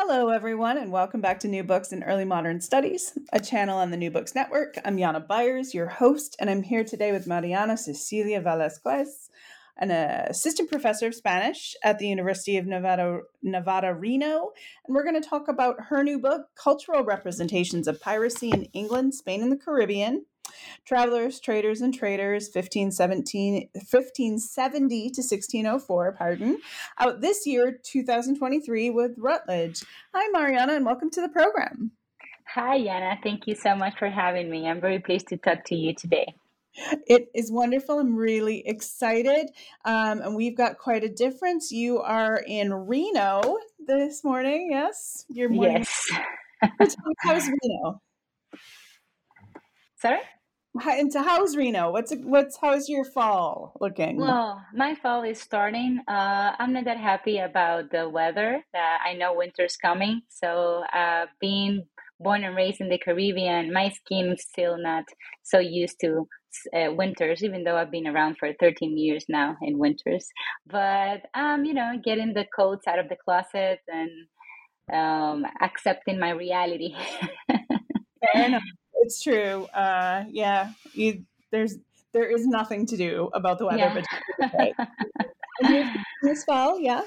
Hello, everyone, and welcome back to New Books in Early Modern Studies, a channel on the New Books Network. I'm Jana Byars, your host, and I'm here today with Mariana Cecilia Velazquez, an assistant professor of Spanish at the University of Nevada, Nevada, Reno. And we're going to talk about her new book, Cultural Representations of Piracy in England, Spain, and the Caribbean Travelers, Traders, and Traitors, 1517, 1570 to 1604, pardon, out this year, 2023, with Routledge. Hi, Mariana, and welcome to the program. Hi, Yana. Thank you so much for having me. I'm very pleased to talk to you today. It is wonderful. I'm really excited. Um, and we've got quite a difference. You are in Reno this morning, yes? Your morning. Yes. How's Reno? Sorry? Into how's Reno? What's what's how's your fall looking? Well, my fall is starting. Uh, I'm not that happy about the weather. Uh, I know winter's coming, so uh, being born and raised in the Caribbean, my skin is still not so used to uh, winters, even though I've been around for 13 years now in winters. But um, you know, getting the coats out of the closet and um, accepting my reality. Fair enough it's true. Uh, yeah, you, there's there is nothing to do about the weather, yeah. but this fall, yeah.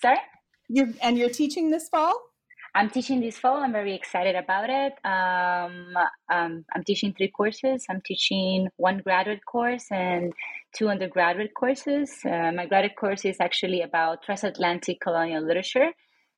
Sorry. You're and you're teaching this fall. I'm teaching this fall. I'm very excited about it. Um, um, I'm teaching three courses. I'm teaching one graduate course and two undergraduate courses. Uh, my graduate course is actually about transatlantic colonial literature.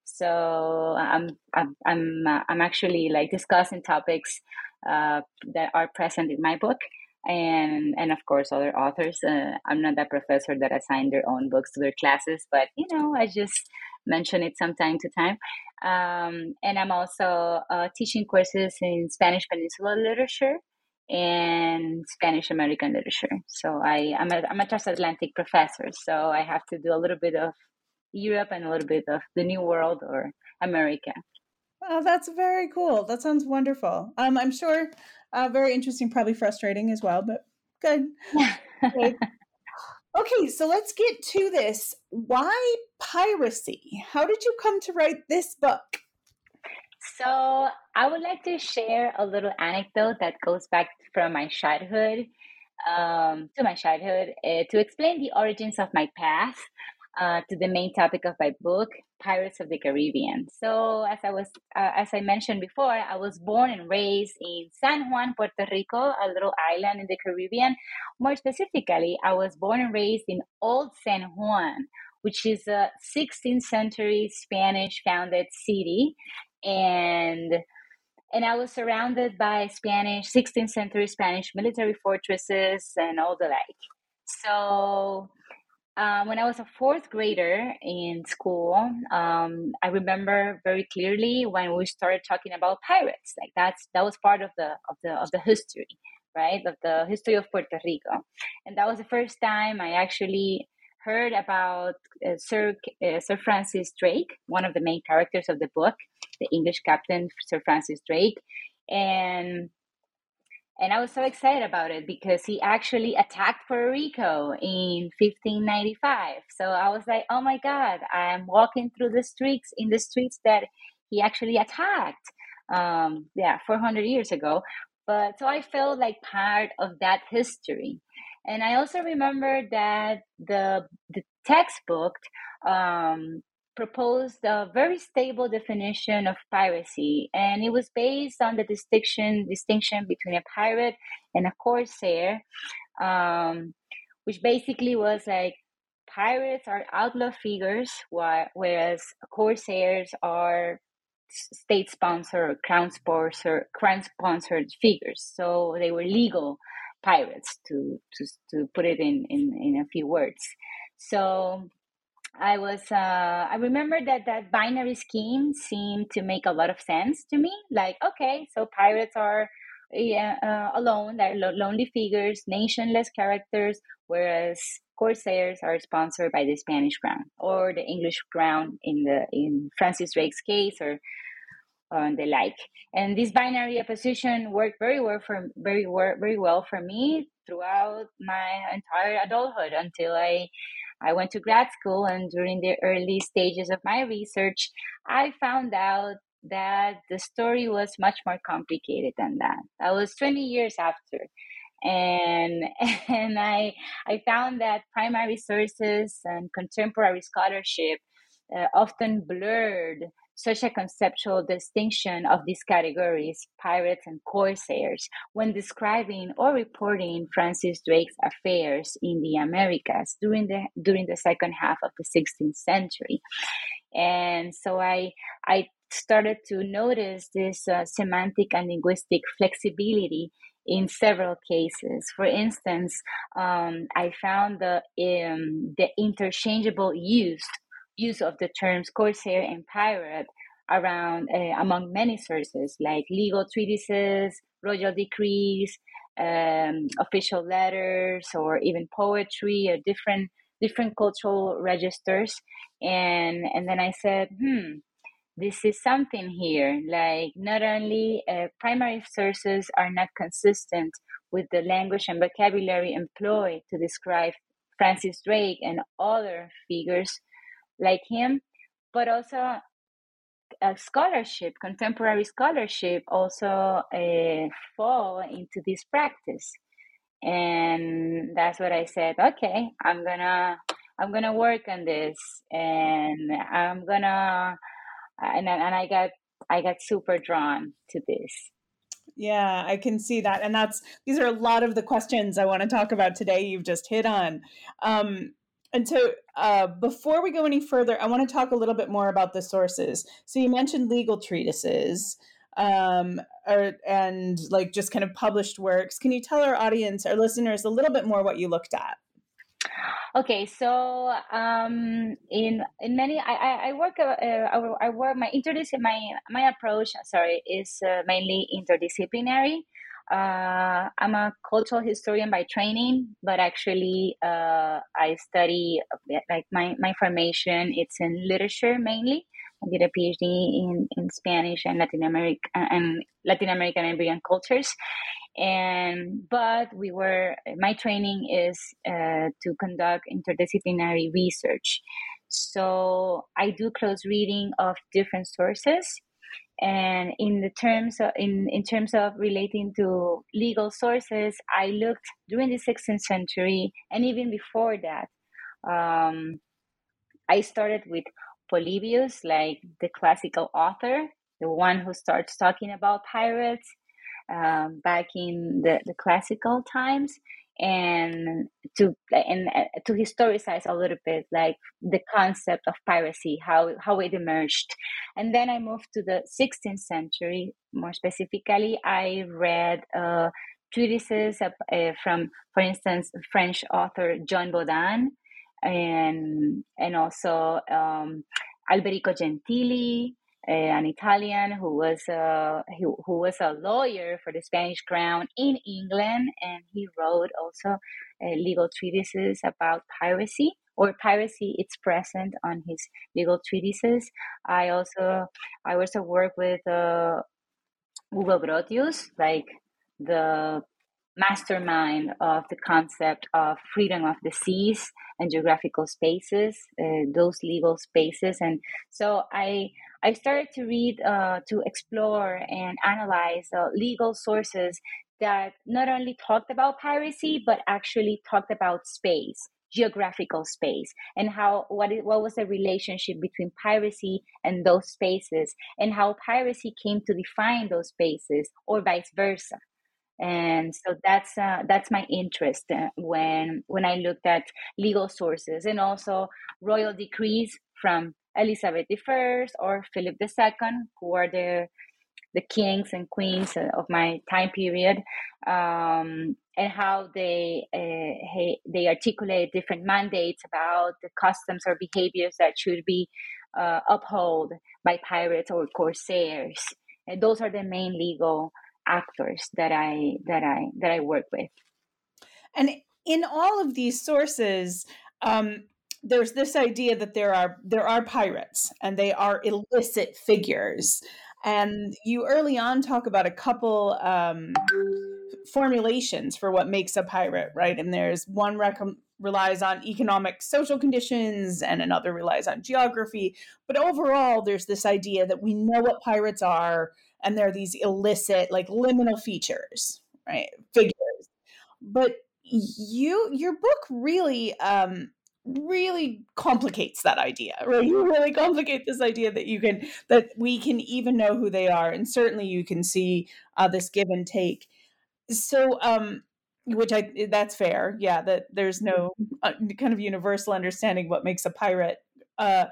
So I'm I'm I'm, uh, I'm actually like discussing topics uh, that are present in my book and and of course other authors. Uh, i'm not that professor that assign their own books to their classes but you know i just mention it from time to time. Um, and i'm also uh, teaching courses in spanish peninsula literature and spanish american literature. So i i'm a, I'm a transatlantic professor so i have to do a little bit of europe and a little bit of the new world or america Oh, that's very cool. That sounds wonderful. Um, I'm sure uh, very interesting, probably frustrating as well, but good. okay. okay, so let's get to this. Why piracy? How did you come to write this book? So, I would like to share a little anecdote that goes back from my childhood um, to my childhood uh, to explain the origins of my path uh, to the main topic of my book, Pirates of the Caribbean. So, as I was, uh, as I mentioned before, I was born and raised in San Juan, Puerto Rico, a little island in the Caribbean. More specifically, I was born and raised in Old San Juan, which is a 16th century Spanish founded city, and and I was surrounded by Spanish 16th century Spanish military fortresses and all the like. So um, when I was a fourth grader in school, um, I remember very clearly when we started talking about pirates. Like that's that was part of the of the of the history, right? Of the history of Puerto Rico, and that was the first time I actually heard about uh, Sir uh, Sir Francis Drake, one of the main characters of the book, the English captain Sir Francis Drake, and and I was so excited about it because he actually attacked Puerto Rico in 1595. So I was like, oh my God, I'm walking through the streets in the streets that he actually attacked. Um, yeah, 400 years ago. But so I felt like part of that history. And I also remember that the the textbook um, proposed a very stable definition of piracy, and it was based on the distinction distinction between a pirate and a corsair, um, which basically was like pirates are outlaw figures, while, whereas corsairs are state sponsored, crown sponsored, crown sponsored figures. So they were legal pirates, to to to put it in in, in a few words. So I was uh, I remember that that binary scheme seemed to make a lot of sense to me. Like, okay, so pirates are yeah, uh, alone, they're lo- lonely figures, nationless characters, whereas corsairs are sponsored by the Spanish crown or the English crown in the in Francis Drake's case or on the like. And this binary opposition worked very well for very very well for me throughout my entire adulthood until I I went to grad school and during the early stages of my research, I found out that the story was much more complicated than that. That was 20 years after. And and I I found that primary sources and contemporary scholarship uh, often blurred such a conceptual distinction of these categories, pirates and corsairs, when describing or reporting Francis Drake's affairs in the Americas during the during the second half of the 16th century. And so I I started to notice this uh, semantic and linguistic flexibility in several cases. For instance, um, I found the um, the interchangeable use use of the terms corsair and pirate around uh, among many sources like legal treatises, royal decrees, um, official letters, or even poetry or different different cultural registers. And and then I said, hmm, this is something here. Like not only uh, primary sources are not consistent with the language and vocabulary employed to describe Francis Drake and other figures like him, but also a scholarship, contemporary scholarship, also uh, fall into this practice, and that's what I said. Okay, I'm gonna I'm gonna work on this, and I'm gonna and and I got I got super drawn to this. Yeah, I can see that. And that's these are a lot of the questions I want to talk about today. You've just hit on. Um, and so, uh, before we go any further, I want to talk a little bit more about the sources. So, you mentioned legal treatises um, or, and like just kind of published works. Can you tell our audience, our listeners, a little bit more what you looked at? Okay, so um, in in many, I I, work uh, I work my interdisciplinary my my approach. Sorry, is uh, mainly interdisciplinary. Uh, I'm a cultural historian by training, but actually uh, I study like my, my formation. It's in literature mainly. I did a PhD in, in Spanish and Latin America and Latin American and Iberian cultures, and but we were my training is uh, to conduct interdisciplinary research. So I do close reading of different sources and in the terms of in, in terms of relating to legal sources i looked during the 16th century and even before that. Um, i started with polybius like the classical author the one who starts talking about pirates um, back in the, the classical times and to and uh, to historicize a little bit like the concept of piracy how how it emerged. And then i moved to the 16th century more specifically i read uh, treatises uh, from for instance french author john bodin and and also um, alberico gentili an Italian who was a who, who was a lawyer for the Spanish crown in England, and he wrote also uh, legal treatises about piracy or piracy. It's present on his legal treatises. I also I also work with uh, Hugo Grotius, like the mastermind of the concept of freedom of the seas and geographical spaces, uh, those legal spaces. And so I I started to read, uh, to explore and analyze uh, legal sources that not only talked about piracy but actually talked about space geographical space and how what it, what was the relationship between piracy and those spaces and how piracy came to define those spaces or vice versa. And so that's uh, that's my interest uh, when when I looked at legal sources and also royal decrees from Elizabeth I or Philip II, who are the the kings and queens of my time period, um, and how they uh, they articulate different mandates about the customs or behaviors that should be uh, upheld by pirates or corsairs. And those are the main legal actors that I that I that I work with. And in all of these sources, um, there's this idea that there are there are pirates and they are illicit figures. And you early on talk about a couple um, formulations for what makes a pirate, right? And there's one rec- relies on economic social conditions and another relies on geography. But overall, there's this idea that we know what pirates are and they're these illicit, like liminal features, right? Figures. But you your book really um really complicates that idea right? You really complicate this idea that you can that we can even know who they are and certainly you can see uh, this give and take. So um which i that's fair yeah that there's no uh, kind of universal understanding what makes a pirate uh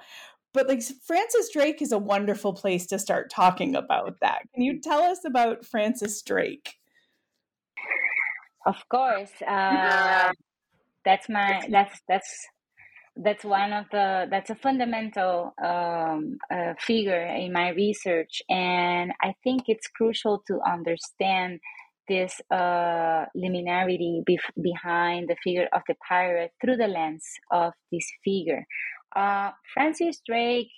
but like francis drake is a wonderful place to start talking about that. Can you tell us about francis drake? Of course uh, that's my that's that's that's one of the that's a fundamental um, uh, figure in my research. And i think it's crucial to understand this uh, liminarity bef- behind the figure of the pirate through the lens of this figure. Uh, francis drake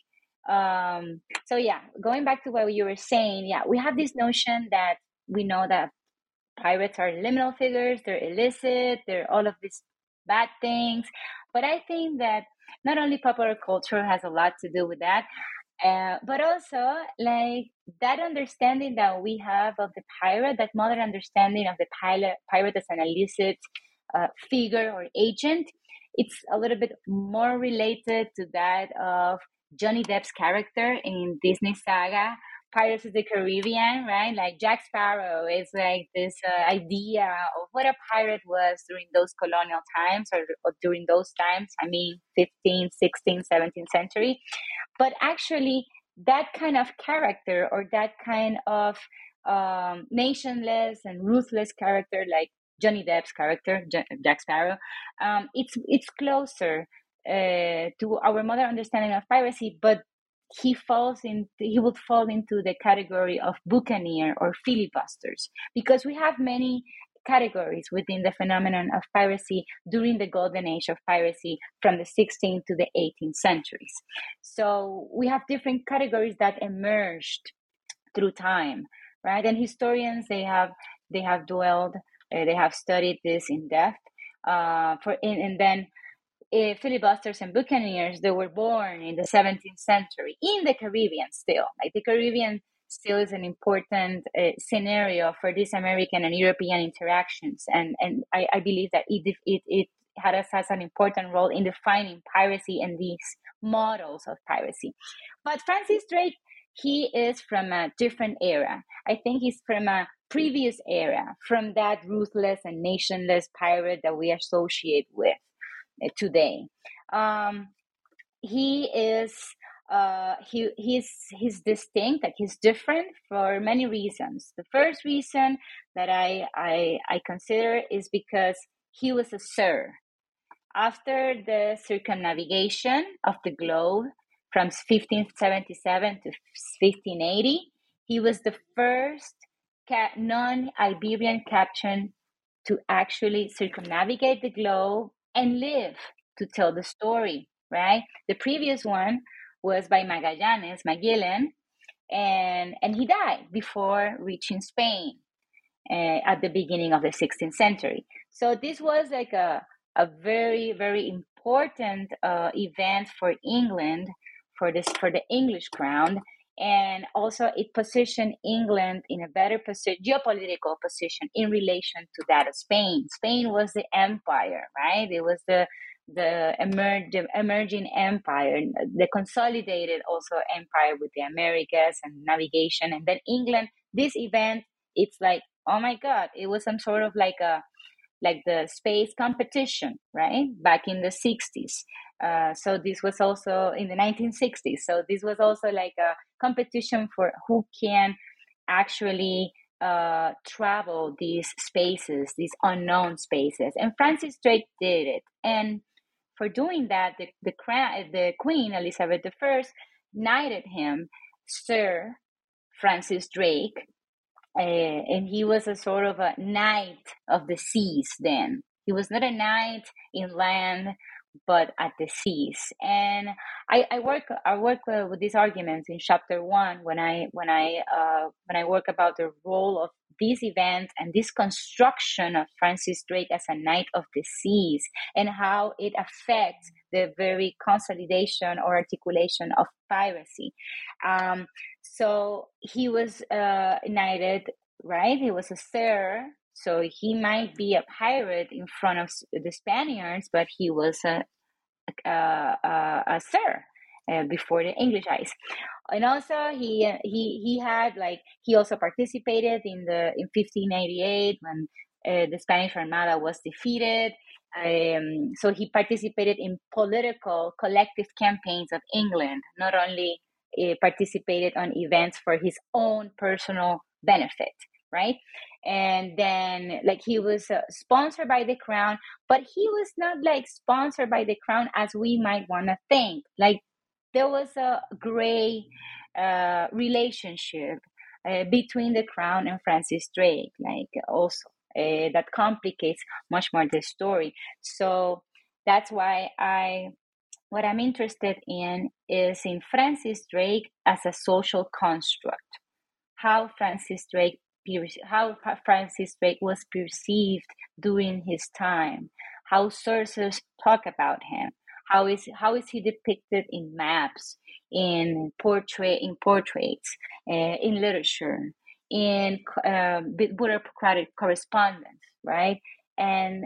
um, so yeah going back to what you were saying yeah we have this notion that we know that pirates are liminal figures they're illicit they're all of these bad things. But I think that not only popular culture has a lot to do with that, uh, but also like that understanding that we have of the pirate, that modern understanding of the pilot, pirate as an illicit uh, figure or agent, it's a little bit more related to that of Johnny Depp's character in Disney saga Pirates of the Caribbean, right? Like Jack Sparrow is like this uh, idea of what a pirate was during those colonial times or, or, during those times. I mean, 15th, 16th, 17th century. But actually, that kind of character or that kind of um, nationless and ruthless character, like Johnny Depp's character, Jack Sparrow, um, it's it's closer uh, to our modern understanding of piracy, but he falls in he would fall into the category of buccaneer or filibusters because we have many categories within the phenomenon of piracy during the golden age of piracy from the 16th to the 18th centuries. So we have different categories that emerged through time right? And historians they have they have dwelled uh, they have studied this in depth uh, for and, and then uh, filibusters and buccaneers they were born in the 17th century in the caribbean still. Like the caribbean still is an important uh, scenario for these american and european interactions. And and i, I believe that it, it it has, has an important role in defining piracy and these models of piracy. But francis drake he is from a different era. I think he's from a previous era from that ruthless and nationless pirate that we associate with today. Um, he is uh, he he's he's distinct, like he's different for many reasons. The first reason that I I, I consider is because he was a sir. After the circumnavigation of the globe from 1577 to 1580, he was the first non Iberian captain to actually circumnavigate the globe and live to tell the story, right? The previous one was by Magallanes, Magellan, and and he died before reaching Spain uh, at the beginning of the 16th century. So this was like a a very very important uh, event for England for this for the English crown and also it positioned England in a better position, geopolitical position in relation to that of Spain. Spain was the empire, right? It was the the, emer- the emerging empire, the consolidated also empire with the Americas and navigation, and then England. This event, it's like, oh my God, it was some sort of like a like the space competition, right? Back in the 60s. Uh, so this was also in the 1960s. So this was also like a competition for who can actually uh, travel these spaces, these unknown spaces. And Francis Drake did it. And for doing that, the, the, the Queen, Elizabeth I, knighted him Sir Francis Drake. Uh, and he was a sort of a knight of the seas then. He was not a knight in land, but at the seas. And I, I work I work uh, with these arguments in chapter one when I when I uh, when I work about the role of these events and this construction of Francis Drake as a knight of the seas and how it affects the very consolidation or articulation of piracy. Um, so he was uh, knighted, right? He was a sir so he might be a pirate in front of the Spaniards, but he was a, a, a, a sir uh, before the English eyes. And also he he he had like he also participated in the in 1588 when uh, the Spanish Armada was defeated. Um, so he participated in political collective campaigns of England, not only uh, participated on events for his own personal benefit right? And then, like, he was uh, sponsored by the crown, but he was not like sponsored by the crown as we might want to think. Like, there was a gray uh, relationship uh, between the crown and Francis Drake, like, also. Uh, that complicates much more the story. So that's why I what I'm interested in is in Francis Drake as a social construct. How Francis Drake how Francis Drake was perceived during his time, how sources talk about him, how is how is he depicted in maps, in portrait in portraits, uh, in literature, in uh, bureaucratic correspondence, right? And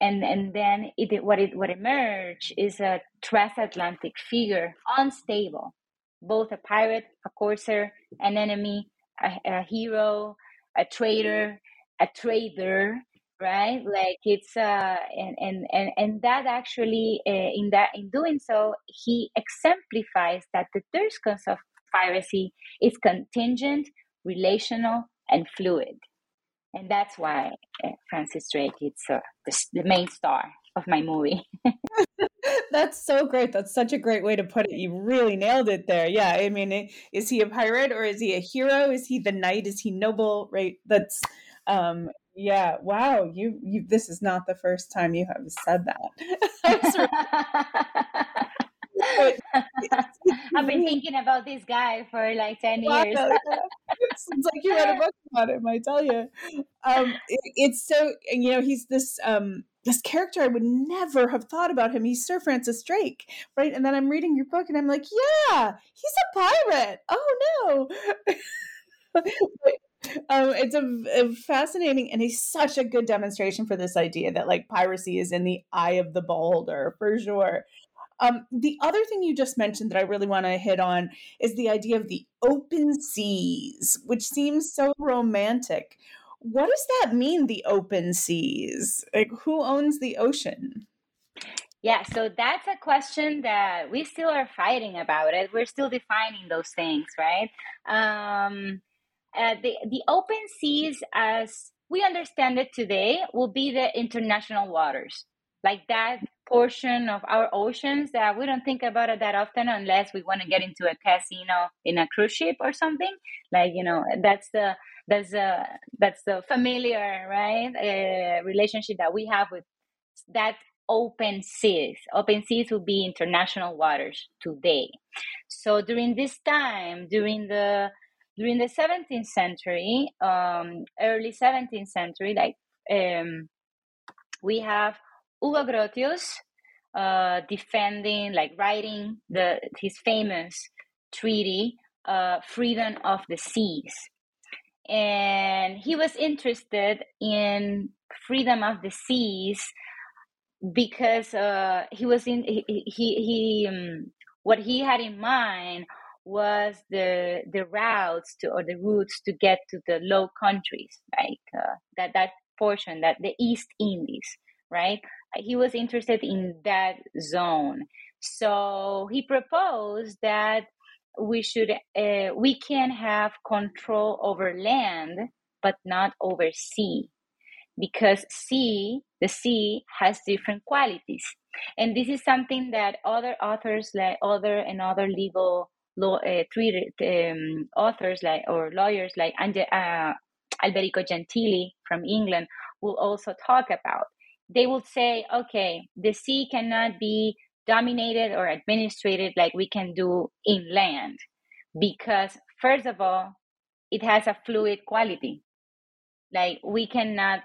and and then it what it what emerged is a transatlantic figure, unstable, both a pirate, a corsair, an enemy, a, a hero, a trader, a trader, right? Like it's uh, and and and and that actually uh, in that in doing so, he exemplifies that the third cause of piracy is contingent, relational, and fluid, and that's why uh, Francis Drake is uh, the, the main star of my movie. That's so great. That's such a great way to put it. You really nailed it there. Yeah. I mean, is he a pirate or is he a hero? Is he the knight? Is he noble? Right. That's, um, yeah. Wow. You, you, this is not the first time you have said that. I've been thinking about this guy for like 10 years. Seems like you read a book about him, I tell you. Um, it, it's so, you know, he's this, um, this character I would never have thought about him. He's Sir Francis Drake, right? And then I'm reading your book and I'm like, yeah, he's a pirate. Oh no. um, it's a, a, fascinating and he's such a good demonstration for this idea that like piracy is in the eye of the beholder for sure um, the other thing you just mentioned that I really want to hit on is the idea of the open seas, which seems so romantic. What does that mean, the open seas? Like, who owns the ocean? Yeah, so that's a question that we still are fighting about it. We're still defining those things, right? Um, uh, the the open seas, as we understand it today, will be the international waters, like that portion of our oceans that we don't think about it that often unless we want to get into a casino in a cruise ship or something. Like you know that's the that's the that's the familiar right uh, relationship that we have with that open seas. Open seas will be international waters today. So during this time during the during the 17th century um, early 17th century like um, we have Hugo Grotius uh, defending, like writing the his famous treaty, uh, Freedom of the Seas, and he was interested in freedom of the seas because uh, he was in he he, he um, what he had in mind was the the routes to or the routes to get to the low countries like uh, that that portion that the east indies right he was interested in that zone. So he proposed that we should uh, we can have control over land but not over sea because sea the sea has different qualities and this is something that other authors like other and other legal law uh, three um, authors like or lawyers like uh, Alberico Gentili from England will also talk about. They will say, okay, the sea cannot be dominated or administrated like we can do inland because first of all it has a fluid quality. Like we cannot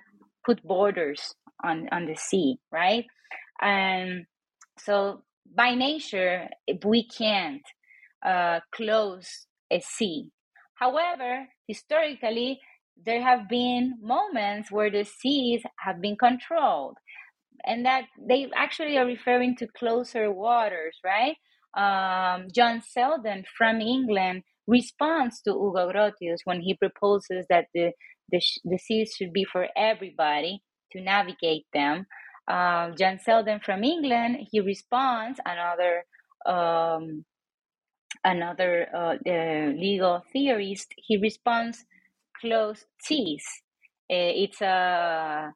put borders on on the sea right? And so by nature we can't uh, close a sea. However historically there have been moments where the seas have been controlled and that they actually are referring to closer waters right? Um, john selden from england responds to hugo grotius when he proposes that the, the, the seas should be for everybody to navigate them. Um, john selden from england he responds another um, another uh, uh, legal theorist. He responds closed seas. Uh, it's a,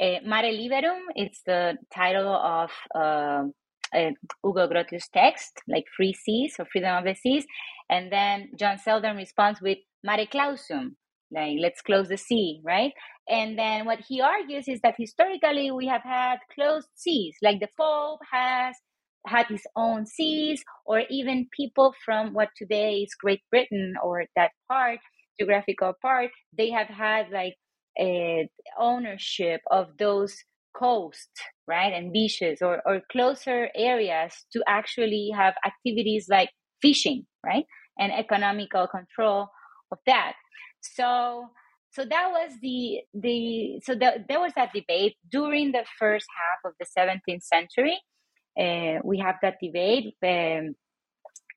a, Mare Liberum. It's the title of uh, Hugo Grotius' text, like Free Seas or Freedom of the Seas. And then John Selden responds with Mare Clausum, like let's close the sea, right? And then what he argues is that historically we have had closed seas, like the Pope has had his own seas, or even people from what today is Great Britain or that part geographical part, they have had like ownership of those coasts, right, and beaches or, or closer areas to actually have activities like fishing, right, and economical control of that. So so that was the the so the, there was that debate during the first half of the 17th century. Uh, we have that debate. Um,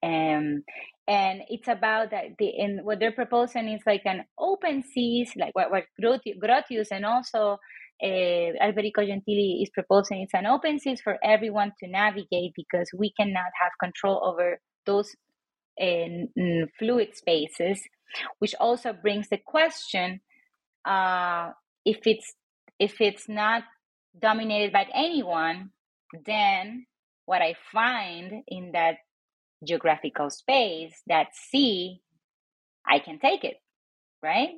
um, and it's about that the and what they're proposing is like an open seas like what, what grotius and also uh, alberico gentili is proposing it's an open seas for everyone to navigate because we cannot have control over those uh, fluid spaces which also brings the question uh, if it's if it's not dominated by anyone then what i find in that geographical space that sea i can take it right?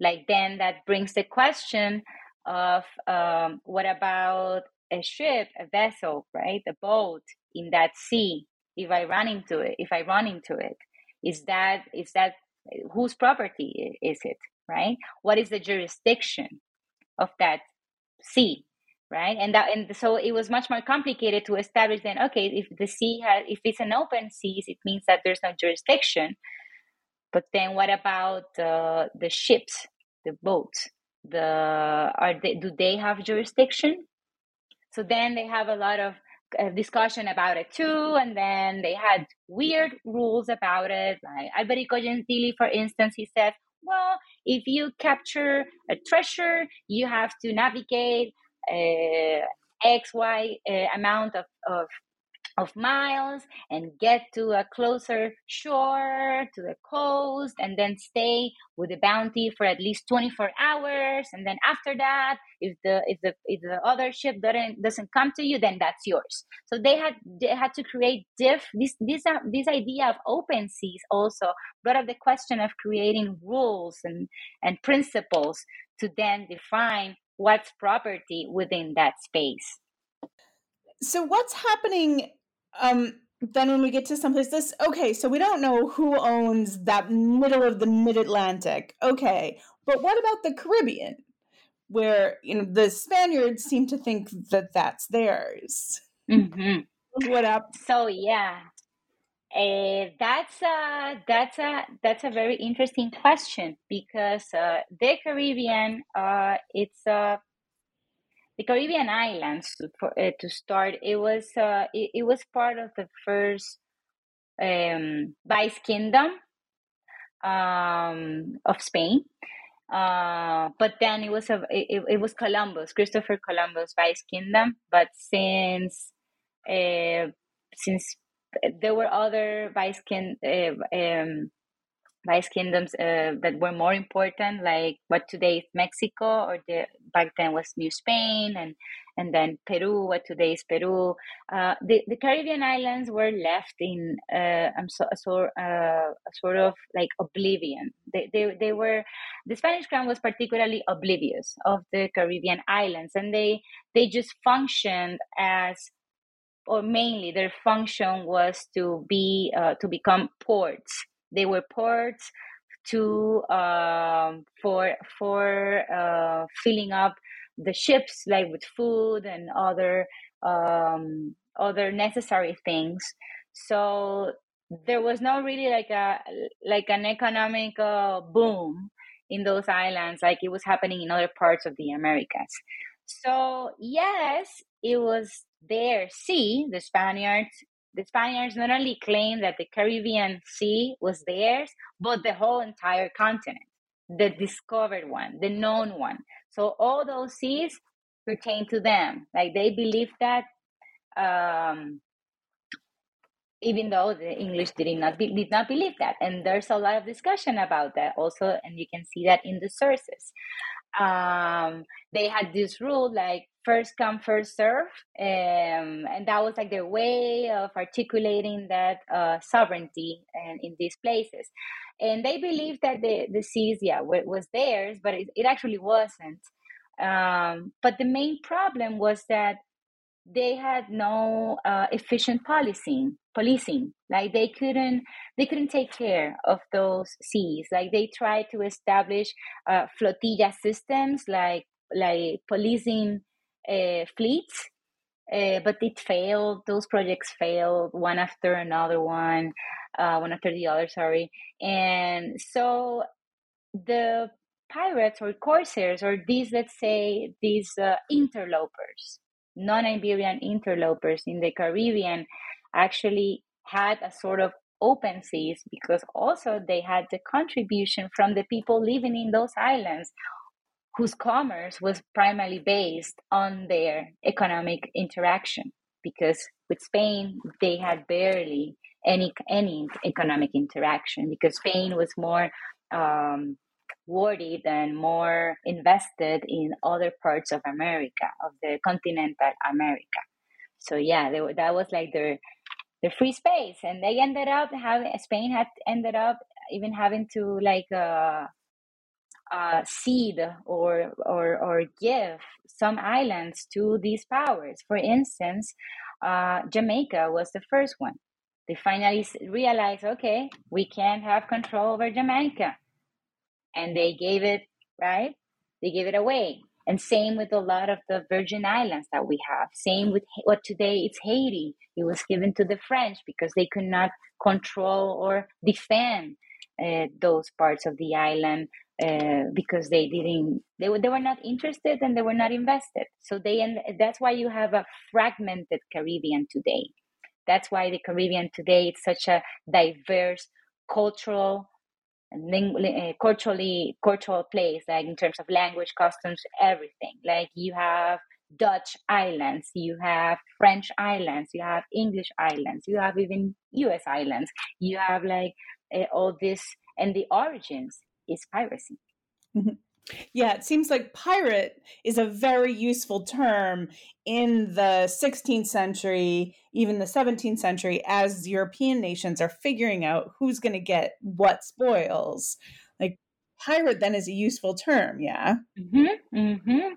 Like then that brings the question of um, what about a ship a vessel right? A boat in that sea if i run into it if i run into it is that is that whose property is it right? What is the jurisdiction of that sea right? And that and so it was much more complicated to establish then okay if the sea has if it's an open seas it means that there's no jurisdiction. But then what about the the ships the boats? The are they do they have jurisdiction? So then they have a lot of uh, discussion about it too and then they had weird rules about it like alberico gentili for instance he said well if you capture a treasure you have to navigate uh, X, Y uh, amount of, of of miles and get to a closer shore to the coast and then stay with the bounty for at least 24 hours. And then after that if the if the if the other ship doesn't doesn't come to you then that's yours. So they had they had to create diff this this uh, this idea of open seas also brought up the question of creating rules and and principles to then define what's property within that space. So what's happening um then when we get to someplace this okay, so we don't know who owns that middle of the mid-Atlantic. Okay. But what about the Caribbean? Where you know the Spaniards seem to think that that's theirs. Mm-hmm. What up? So yeah, uh, that's a that's a that's a very interesting question because uh, the Caribbean uh, it's uh, the Caribbean islands for, uh, to start. It was uh, it, it, was part of the first um, vice kingdom um, of Spain. Uh, but then it was a it, it was Columbus, Christopher Columbus, vice kingdom. But since uh, since there were other vice king, uh, um, vice kingdoms uh, that were more important, like what today is Mexico, or the back then was New Spain, and and then Peru, what today is Peru. Uh, the, the Caribbean islands were left in uh, so, a, sort, uh, sort of like oblivion. They, they, they were the Spanish crown was particularly oblivious of the Caribbean islands, and they they just functioned as or mainly their function was to be uh, to become ports they were ports to um, for for uh, filling up the ships like with food and other um, other necessary things. So there was not really like a like an economic uh, boom in those islands like it was happening in other parts of the Americas. So yes, it was their sea. The Spaniards the Spaniards not only claimed that the Caribbean Sea was theirs, but the whole entire continent, the discovered one, the known one. So all those seas pertain to them. Like they believed that, um, even though the English did not be, did not believe that, and there's a lot of discussion about that also, and you can see that in the sources. Um, they had this rule like first come first serve um, and that was like their way of articulating that uh, sovereignty and in these places. And they believed that the, the seas yeah was theirs but it, it actually wasn't. Um, but the main problem was that they had no uh, efficient policing policing like they couldn't they couldn't take care of those seas like they tried to establish uh, flotilla systems like like policing uh, fleets, uh, but it failed. Those projects failed one after another one, uh, one after the other. Sorry, and so the pirates or corsairs or these, let's say, these uh, interlopers, non-Iberian interlopers in the Caribbean, actually had a sort of open seas because also they had the contribution from the people living in those islands whose commerce was primarily based on their economic interaction because with Spain they had barely any any economic interaction because Spain was more um, worried and more invested in other parts of America of the continental America. So yeah, they, that was like their their free space, and they ended up having Spain had ended up even having to like uh, uh, cede or, or, or give some islands to these powers. For instance, uh, Jamaica was the first one. They finally realized, okay, we can't have control over Jamaica. And they gave it, right? They gave it away. And same with a lot of the Virgin Islands that we have. Same with what today it's Haiti. It was given to the French because they could not control or defend uh, those parts of the island uh, because they didn't they were they were not interested and they were not invested so they and that's why you have a fragmented caribbean today that's why the caribbean today it's such a diverse cultural uh, culturally cultural place like in terms of language customs everything like you have dutch islands you have french islands you have english islands you have even us islands you have like uh, all this and the origins is piracy. Mm-hmm. Yeah, it seems like pirate is a very useful term in the 16th century, even the 17th century, as European nations are figuring out who's going to get what spoils. Like, pirate then is a useful term, yeah? Mm-hmm, mm-hmm.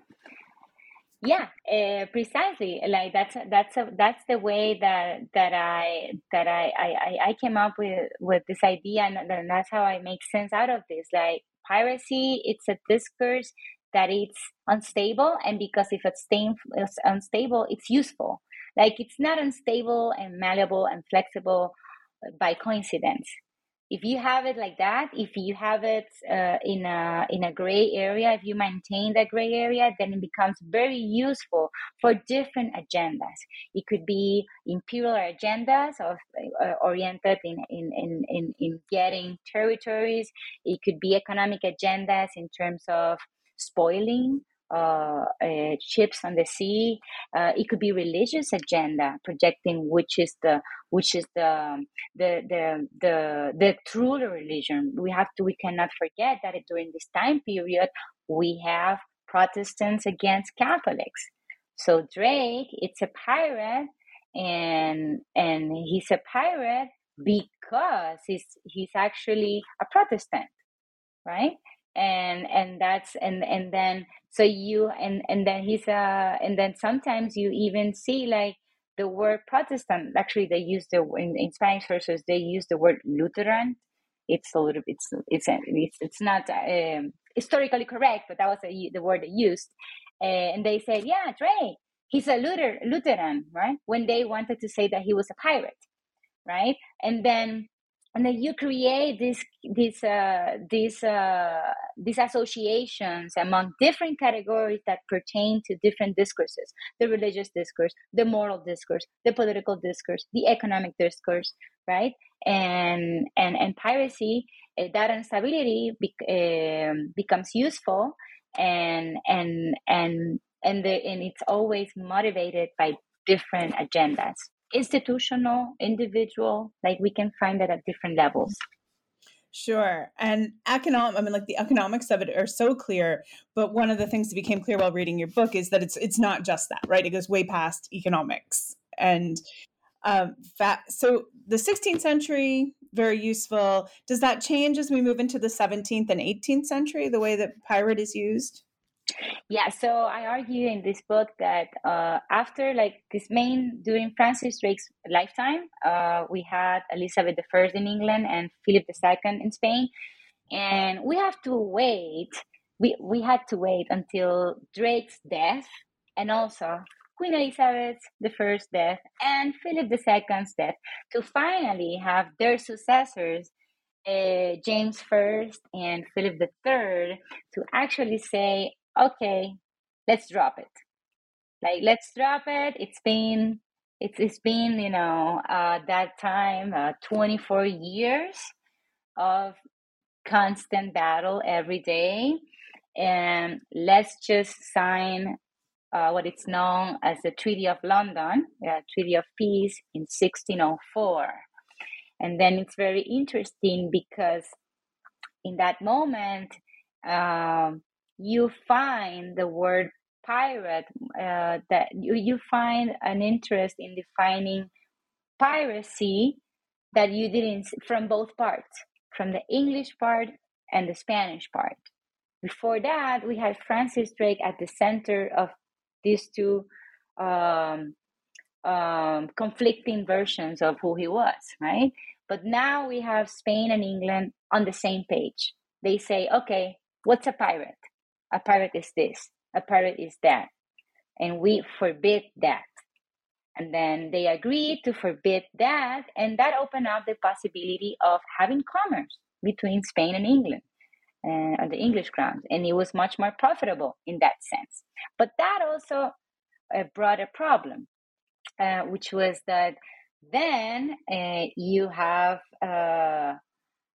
Yeah, uh, precisely. Like that's that's a, that's the way that that I that I, I I came up with with this idea, and, and that's how I make sense out of this. Like piracy, it's a discourse that it's unstable, and because if it's, it's unstable, it's useful. Like it's not unstable and malleable and flexible by coincidence if you have it like that if you have it uh, in a in a gray area if you maintain that gray area then it becomes very useful for different agendas. It could be imperial agendas of uh, oriented in, in in in in getting territories. It could be economic agendas in terms of spoiling uh, uh, ships on the sea. Uh, it could be religious agenda projecting which is the which is the the the the, the true religion. We have to we cannot forget that during this time period we have Protestants against Catholics. So Drake, it's a pirate, and and he's a pirate because he's he's actually a Protestant, right? And and that's and and then so you and and then he's a and then sometimes you even see like the word Protestant. Actually, they use the in, in Spanish sources they use the word Lutheran. It's a little bit it's it's it's not um, historically correct, but that was a, the word they used. Uh, and they said, yeah, Drake, he's a Luther, Lutheran, right? When they wanted to say that he was a pirate, right? And then and then you create these these uh, these uh, these associations among different categories that pertain to different discourses: the religious discourse, the moral discourse, the political discourse, the economic discourse, right? And and and piracy, uh, that instability um, becomes useful, and and and and the, and it's always motivated by different agendas institutional, individual, like we can find that at different levels. Sure. And economic I mean like the economics of it are so clear, but one of the things that became clear while reading your book is that it's it's not just that, right? It goes way past economics. And um that so the 16th century very useful. Does that change as we move into the 17th and 18th century the way that pirate is used? Yeah, so I argue in this book that uh, after like this main during Francis Drake's lifetime, uh, we had Elizabeth I in England and Philip II in Spain, and we have to wait. We we had to wait until Drake's death, and also Queen Elizabeth I's death and Philip II's death to finally have their successors uh, James I and Philip III to actually say, okay, let's drop it. Like, let's drop it. It's been, it's, it's been, you know, uh, that time, uh, 24 years of constant battle every day. And let's just sign uh, what is known as the Treaty of London, Treaty of Peace in 1604. And then it's very interesting because in that moment, um, you find the word pirate uh, that you, you find an interest in defining piracy that you didn't from both parts from the english part and the spanish part. Before that we had francis drake at the center of these two um, um, conflicting versions of who he was right? But now we have spain and england on the same page. They say okay what's a pirate a pirate is this, a pirate is that. And we forbid that. And then they agreed to forbid that, and that opened up the possibility of having commerce between Spain and England uh, on the English grounds. And it was much more profitable in that sense. But that also uh, brought a problem, uh, which was that then uh, you have uh,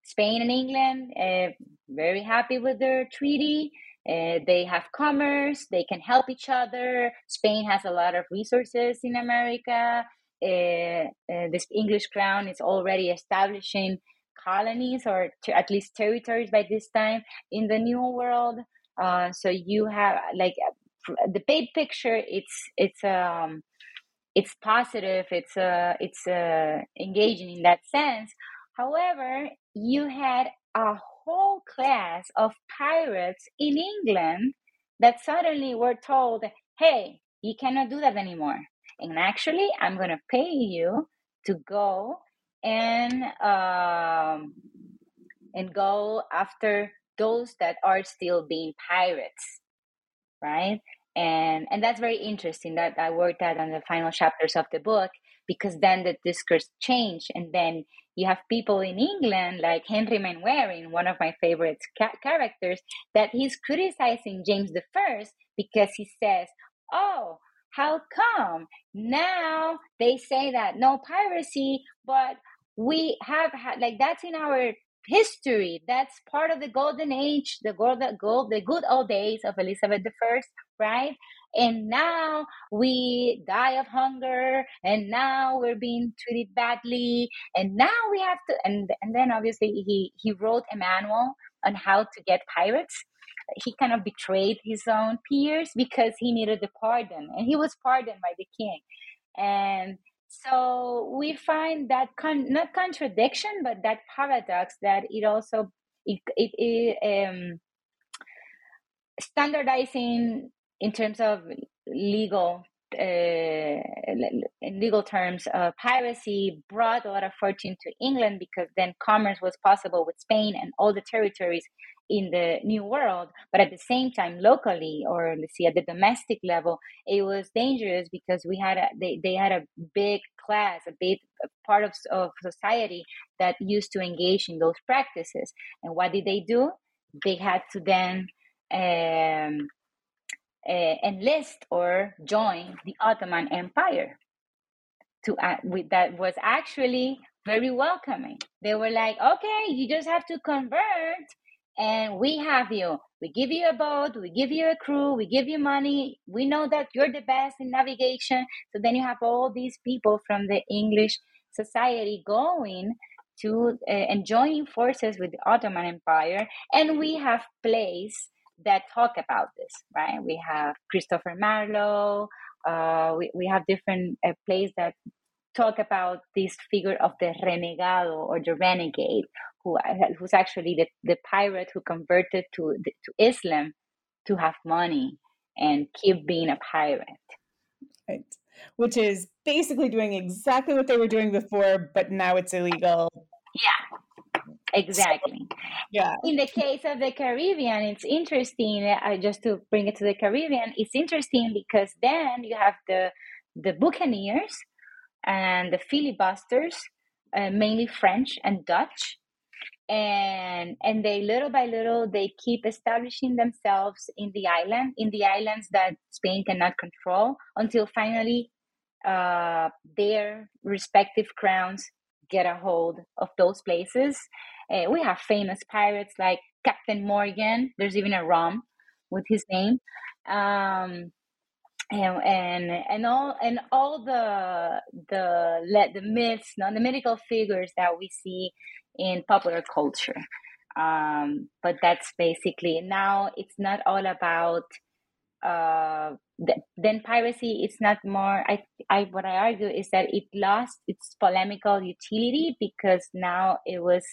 Spain and England uh, very happy with their treaty. Uh, they have commerce, they can help each other. Spain has a lot of resources in America. Uh, uh, this English crown is already establishing colonies or at least territories by this time in the New World. Uh, so you have like the big picture. It's it's um it's positive. It's uh it's uh engaging in that sense. However, you had a whole class of pirates in England that suddenly were told, hey, you cannot do that anymore. And actually, I'm going to pay you to go and um, and go after those that are still being pirates, right? And and that's very interesting that I worked at on the final chapters of the book because then the discourse changed and then you have people in England like Henry Mainwaring, one of my favorite ca- characters, that he's criticizing James I because he says, "Oh, how come now they say that no piracy, but we have had like that's in our history. That's part of the golden age, the gold, the gold, the good old days of Elizabeth I. right? And now we die of hunger, and now we're being treated badly, and now we have to. And and then obviously he he wrote a manual on how to get pirates. He kind of betrayed his own peers because he needed the pardon, and he was pardoned by the king. And so we find that con- not contradiction, but that paradox that it also it, it, it um, standardizing in terms of legal uh, in legal terms, uh, piracy brought a lot of fortune to England because then commerce was possible with Spain and all the territories in the New World. But at the same time, locally, or let's see, at the domestic level, it was dangerous because we had a, they, they had a big class, a big part of, of society that used to engage in those practices. And what did they do? They had to then um, uh, enlist or join the Ottoman Empire. To uh, with, that was actually very welcoming. They were like, "Okay, you just have to convert, and we have you. We give you a boat, we give you a crew, we give you money. We know that you're the best in navigation. So then you have all these people from the English society going to uh, and joining forces with the Ottoman Empire, and we have plays that talk about this, right? We have Christopher Marlowe. Uh, we, we have different uh, plays that talk about this figure of the renegado or the renegade, who uh, who's actually the, the pirate who converted to to Islam to have money and keep being a pirate. Right. Which is basically doing exactly what they were doing before, but now it's illegal. Yeah. Exactly. Yeah. In the case of the Caribbean, it's interesting. Uh, just to bring it to the Caribbean, it's interesting because then you have the the buccaneers and the filibusters, uh, mainly French and Dutch, and and they little by little they keep establishing themselves in the island, in the islands that Spain cannot control, until finally uh, their respective crowns get a hold of those places uh, we have famous pirates like Captain Morgan. There's even a rum with his name. Um, and, and and all and all the the the myths, no, the mythical figures that we see in popular culture. Um, but that's basically now. It's not all about uh, then piracy. It's not more. I I what I argue is that it lost its polemical utility because now it was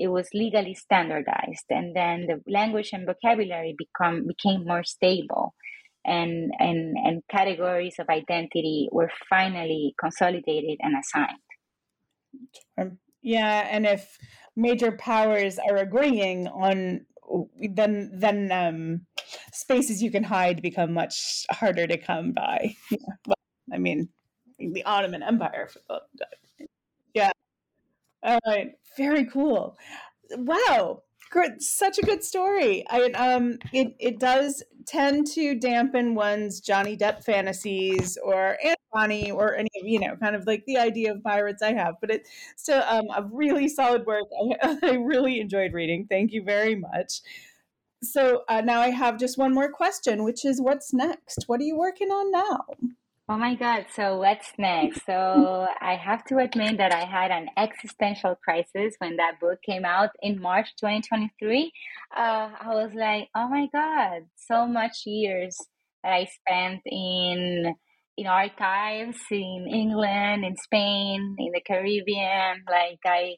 it was legally standardized and then the language and vocabulary become became more stable and and and categories of identity were finally consolidated and assigned um, yeah and if major powers are agreeing on then then um, spaces you can hide become much harder to come by yeah. well, i mean the ottoman empire all right, very cool. Wow, such a good story. I um, it it does tend to dampen one's Johnny Depp fantasies or Anthony or any you know kind of like the idea of pirates I have, but it's still um a really solid work. I, I really enjoyed reading. Thank you very much. So uh, now I have just one more question, which is what's next? What are you working on now? Oh my God. So, what's next? So, I have to admit that I had an existential crisis when that book came out in March 2023. Uh, I was like, oh my God, so much years that I spent in in archives in England, in Spain, in the Caribbean. Like I,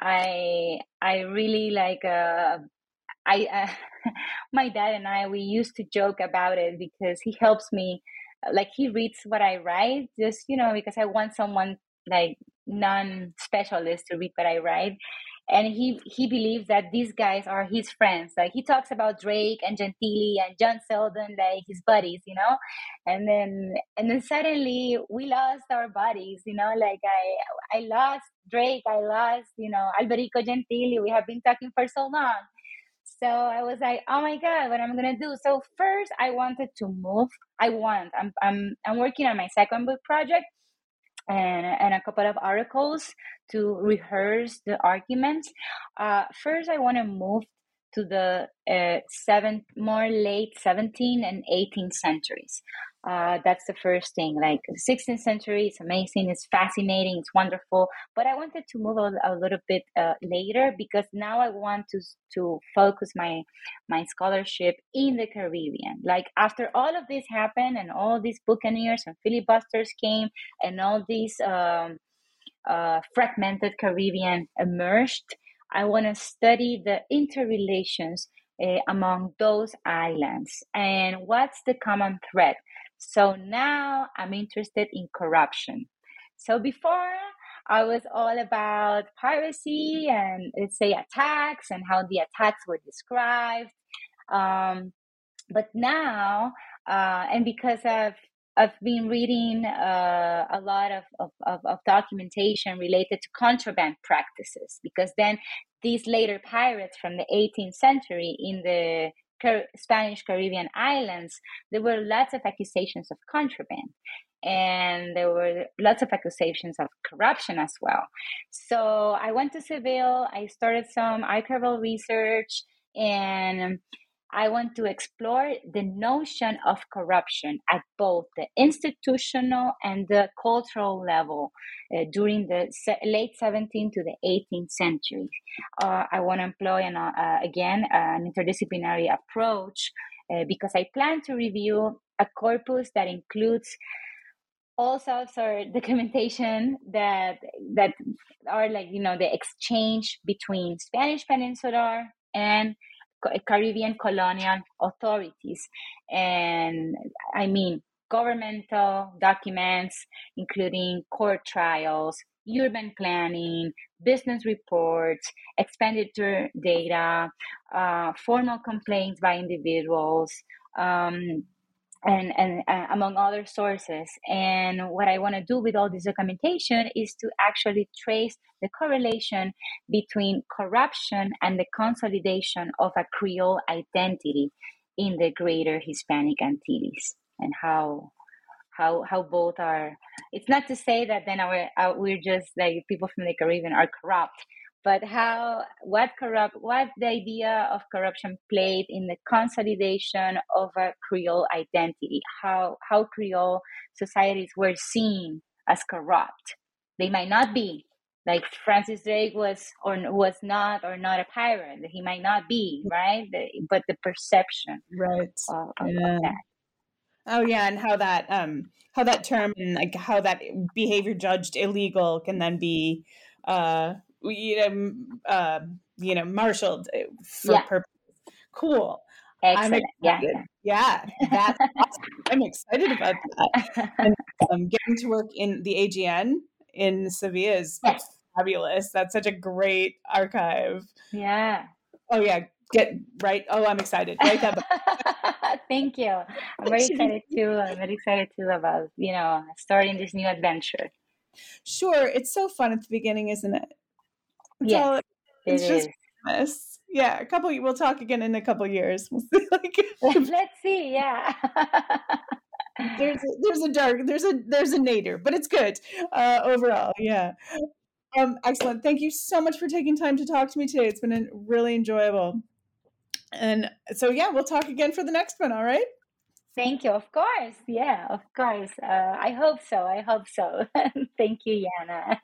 I, I really like. Uh, I, uh, my dad and I, we used to joke about it because he helps me like he reads what I write, just you know, because I want someone like non-specialist to read what I write. And he he believes that these guys are his friends. Like he talks about Drake and Gentili and John Selden, like his buddies, you know. And then and then suddenly we lost our buddies, you know. Like I I lost Drake, I lost you know Alberico Gentili. We have been talking for so long so I was like, oh my God, what am I gonna do? So first I wanted to move. I want, I'm I'm I'm working on my second book project and and a couple of articles to rehearse the arguments. Uh, first I wanna move to the uh, seven more late 17th and 18th centuries. Uh, that's the first thing. Like 16th century is amazing, it's fascinating, it's wonderful. But I wanted to move a, a little bit uh, later because now I want to to focus my my scholarship in the Caribbean. Like after all of this happened and all these buccaneers and filibusters came and all these um, uh, fragmented Caribbean emerged, I want to study the interrelations uh, among those islands and what's the common thread so now I'm interested in corruption. So before I was all about piracy and let's say attacks and how the attacks were described. Um, but now, uh, and because I've I've been reading uh, a lot of, of, of, of, documentation related to contraband practices because then these later pirates from the 18th century in the Spanish Caribbean islands, there were lots of accusations of contraband and there were lots of accusations of corruption as well. So I went to Seville, I started some archival research, and I want to explore the notion of corruption at both the institutional and the cultural level uh, during the se- late 17th to the 18th century. Uh, I want to employ, an, uh, again, an interdisciplinary approach uh, because I plan to review a corpus that includes all sorts of documentation that that are like you know the exchange between Spanish Peninsular and Caribbean colonial authorities. And I mean, governmental documents, including court trials, urban planning, business reports, expenditure data, uh, formal complaints by individuals, um, and, and uh, among other sources. And what I want to do with all this documentation is to actually trace the correlation between corruption and the consolidation of a Creole identity in the greater Hispanic Antilles and how how how both are it's not to say that then our, our, we're just like people from the caribbean are corrupt but how what corrupt what the idea of corruption played in the consolidation of a creole identity how how creole societies were seen as corrupt. They might not be like francis drake was or was not or not a pirate he might not be right? But the perception right. of, of yeah. that. Oh yeah, and how that um how that term and like how that behavior judged illegal can then be uh you know, uh, you know, marshaled uh, for yeah. purpose. Cool. Excellent. Yeah. Yeah. That's awesome. I'm excited about that. And um, getting to work in the AGN in Sevilla is yes. fabulous. That's such a great archive. Yeah. Oh yeah. Get right. Oh, I'm excited. Right Thank you. I'm very excited too. I'm very excited too about you know starting this new adventure. Sure, it's so fun at the beginning, isn't it? Yeah, it's it just Christmas. Yeah, a couple. We'll talk again in a couple years. We'll see, like, Let's see. Yeah. there's a, there's a dark there's a there's a nadir, but it's good uh, overall. Yeah. Um, excellent. Thank you so much for taking time to talk to me today. It's been really enjoyable. And so, yeah, we'll talk again for the next one. All right. Thank you. Of course. Yeah, of course. Uh, I hope so. I hope so. Thank you, Jana.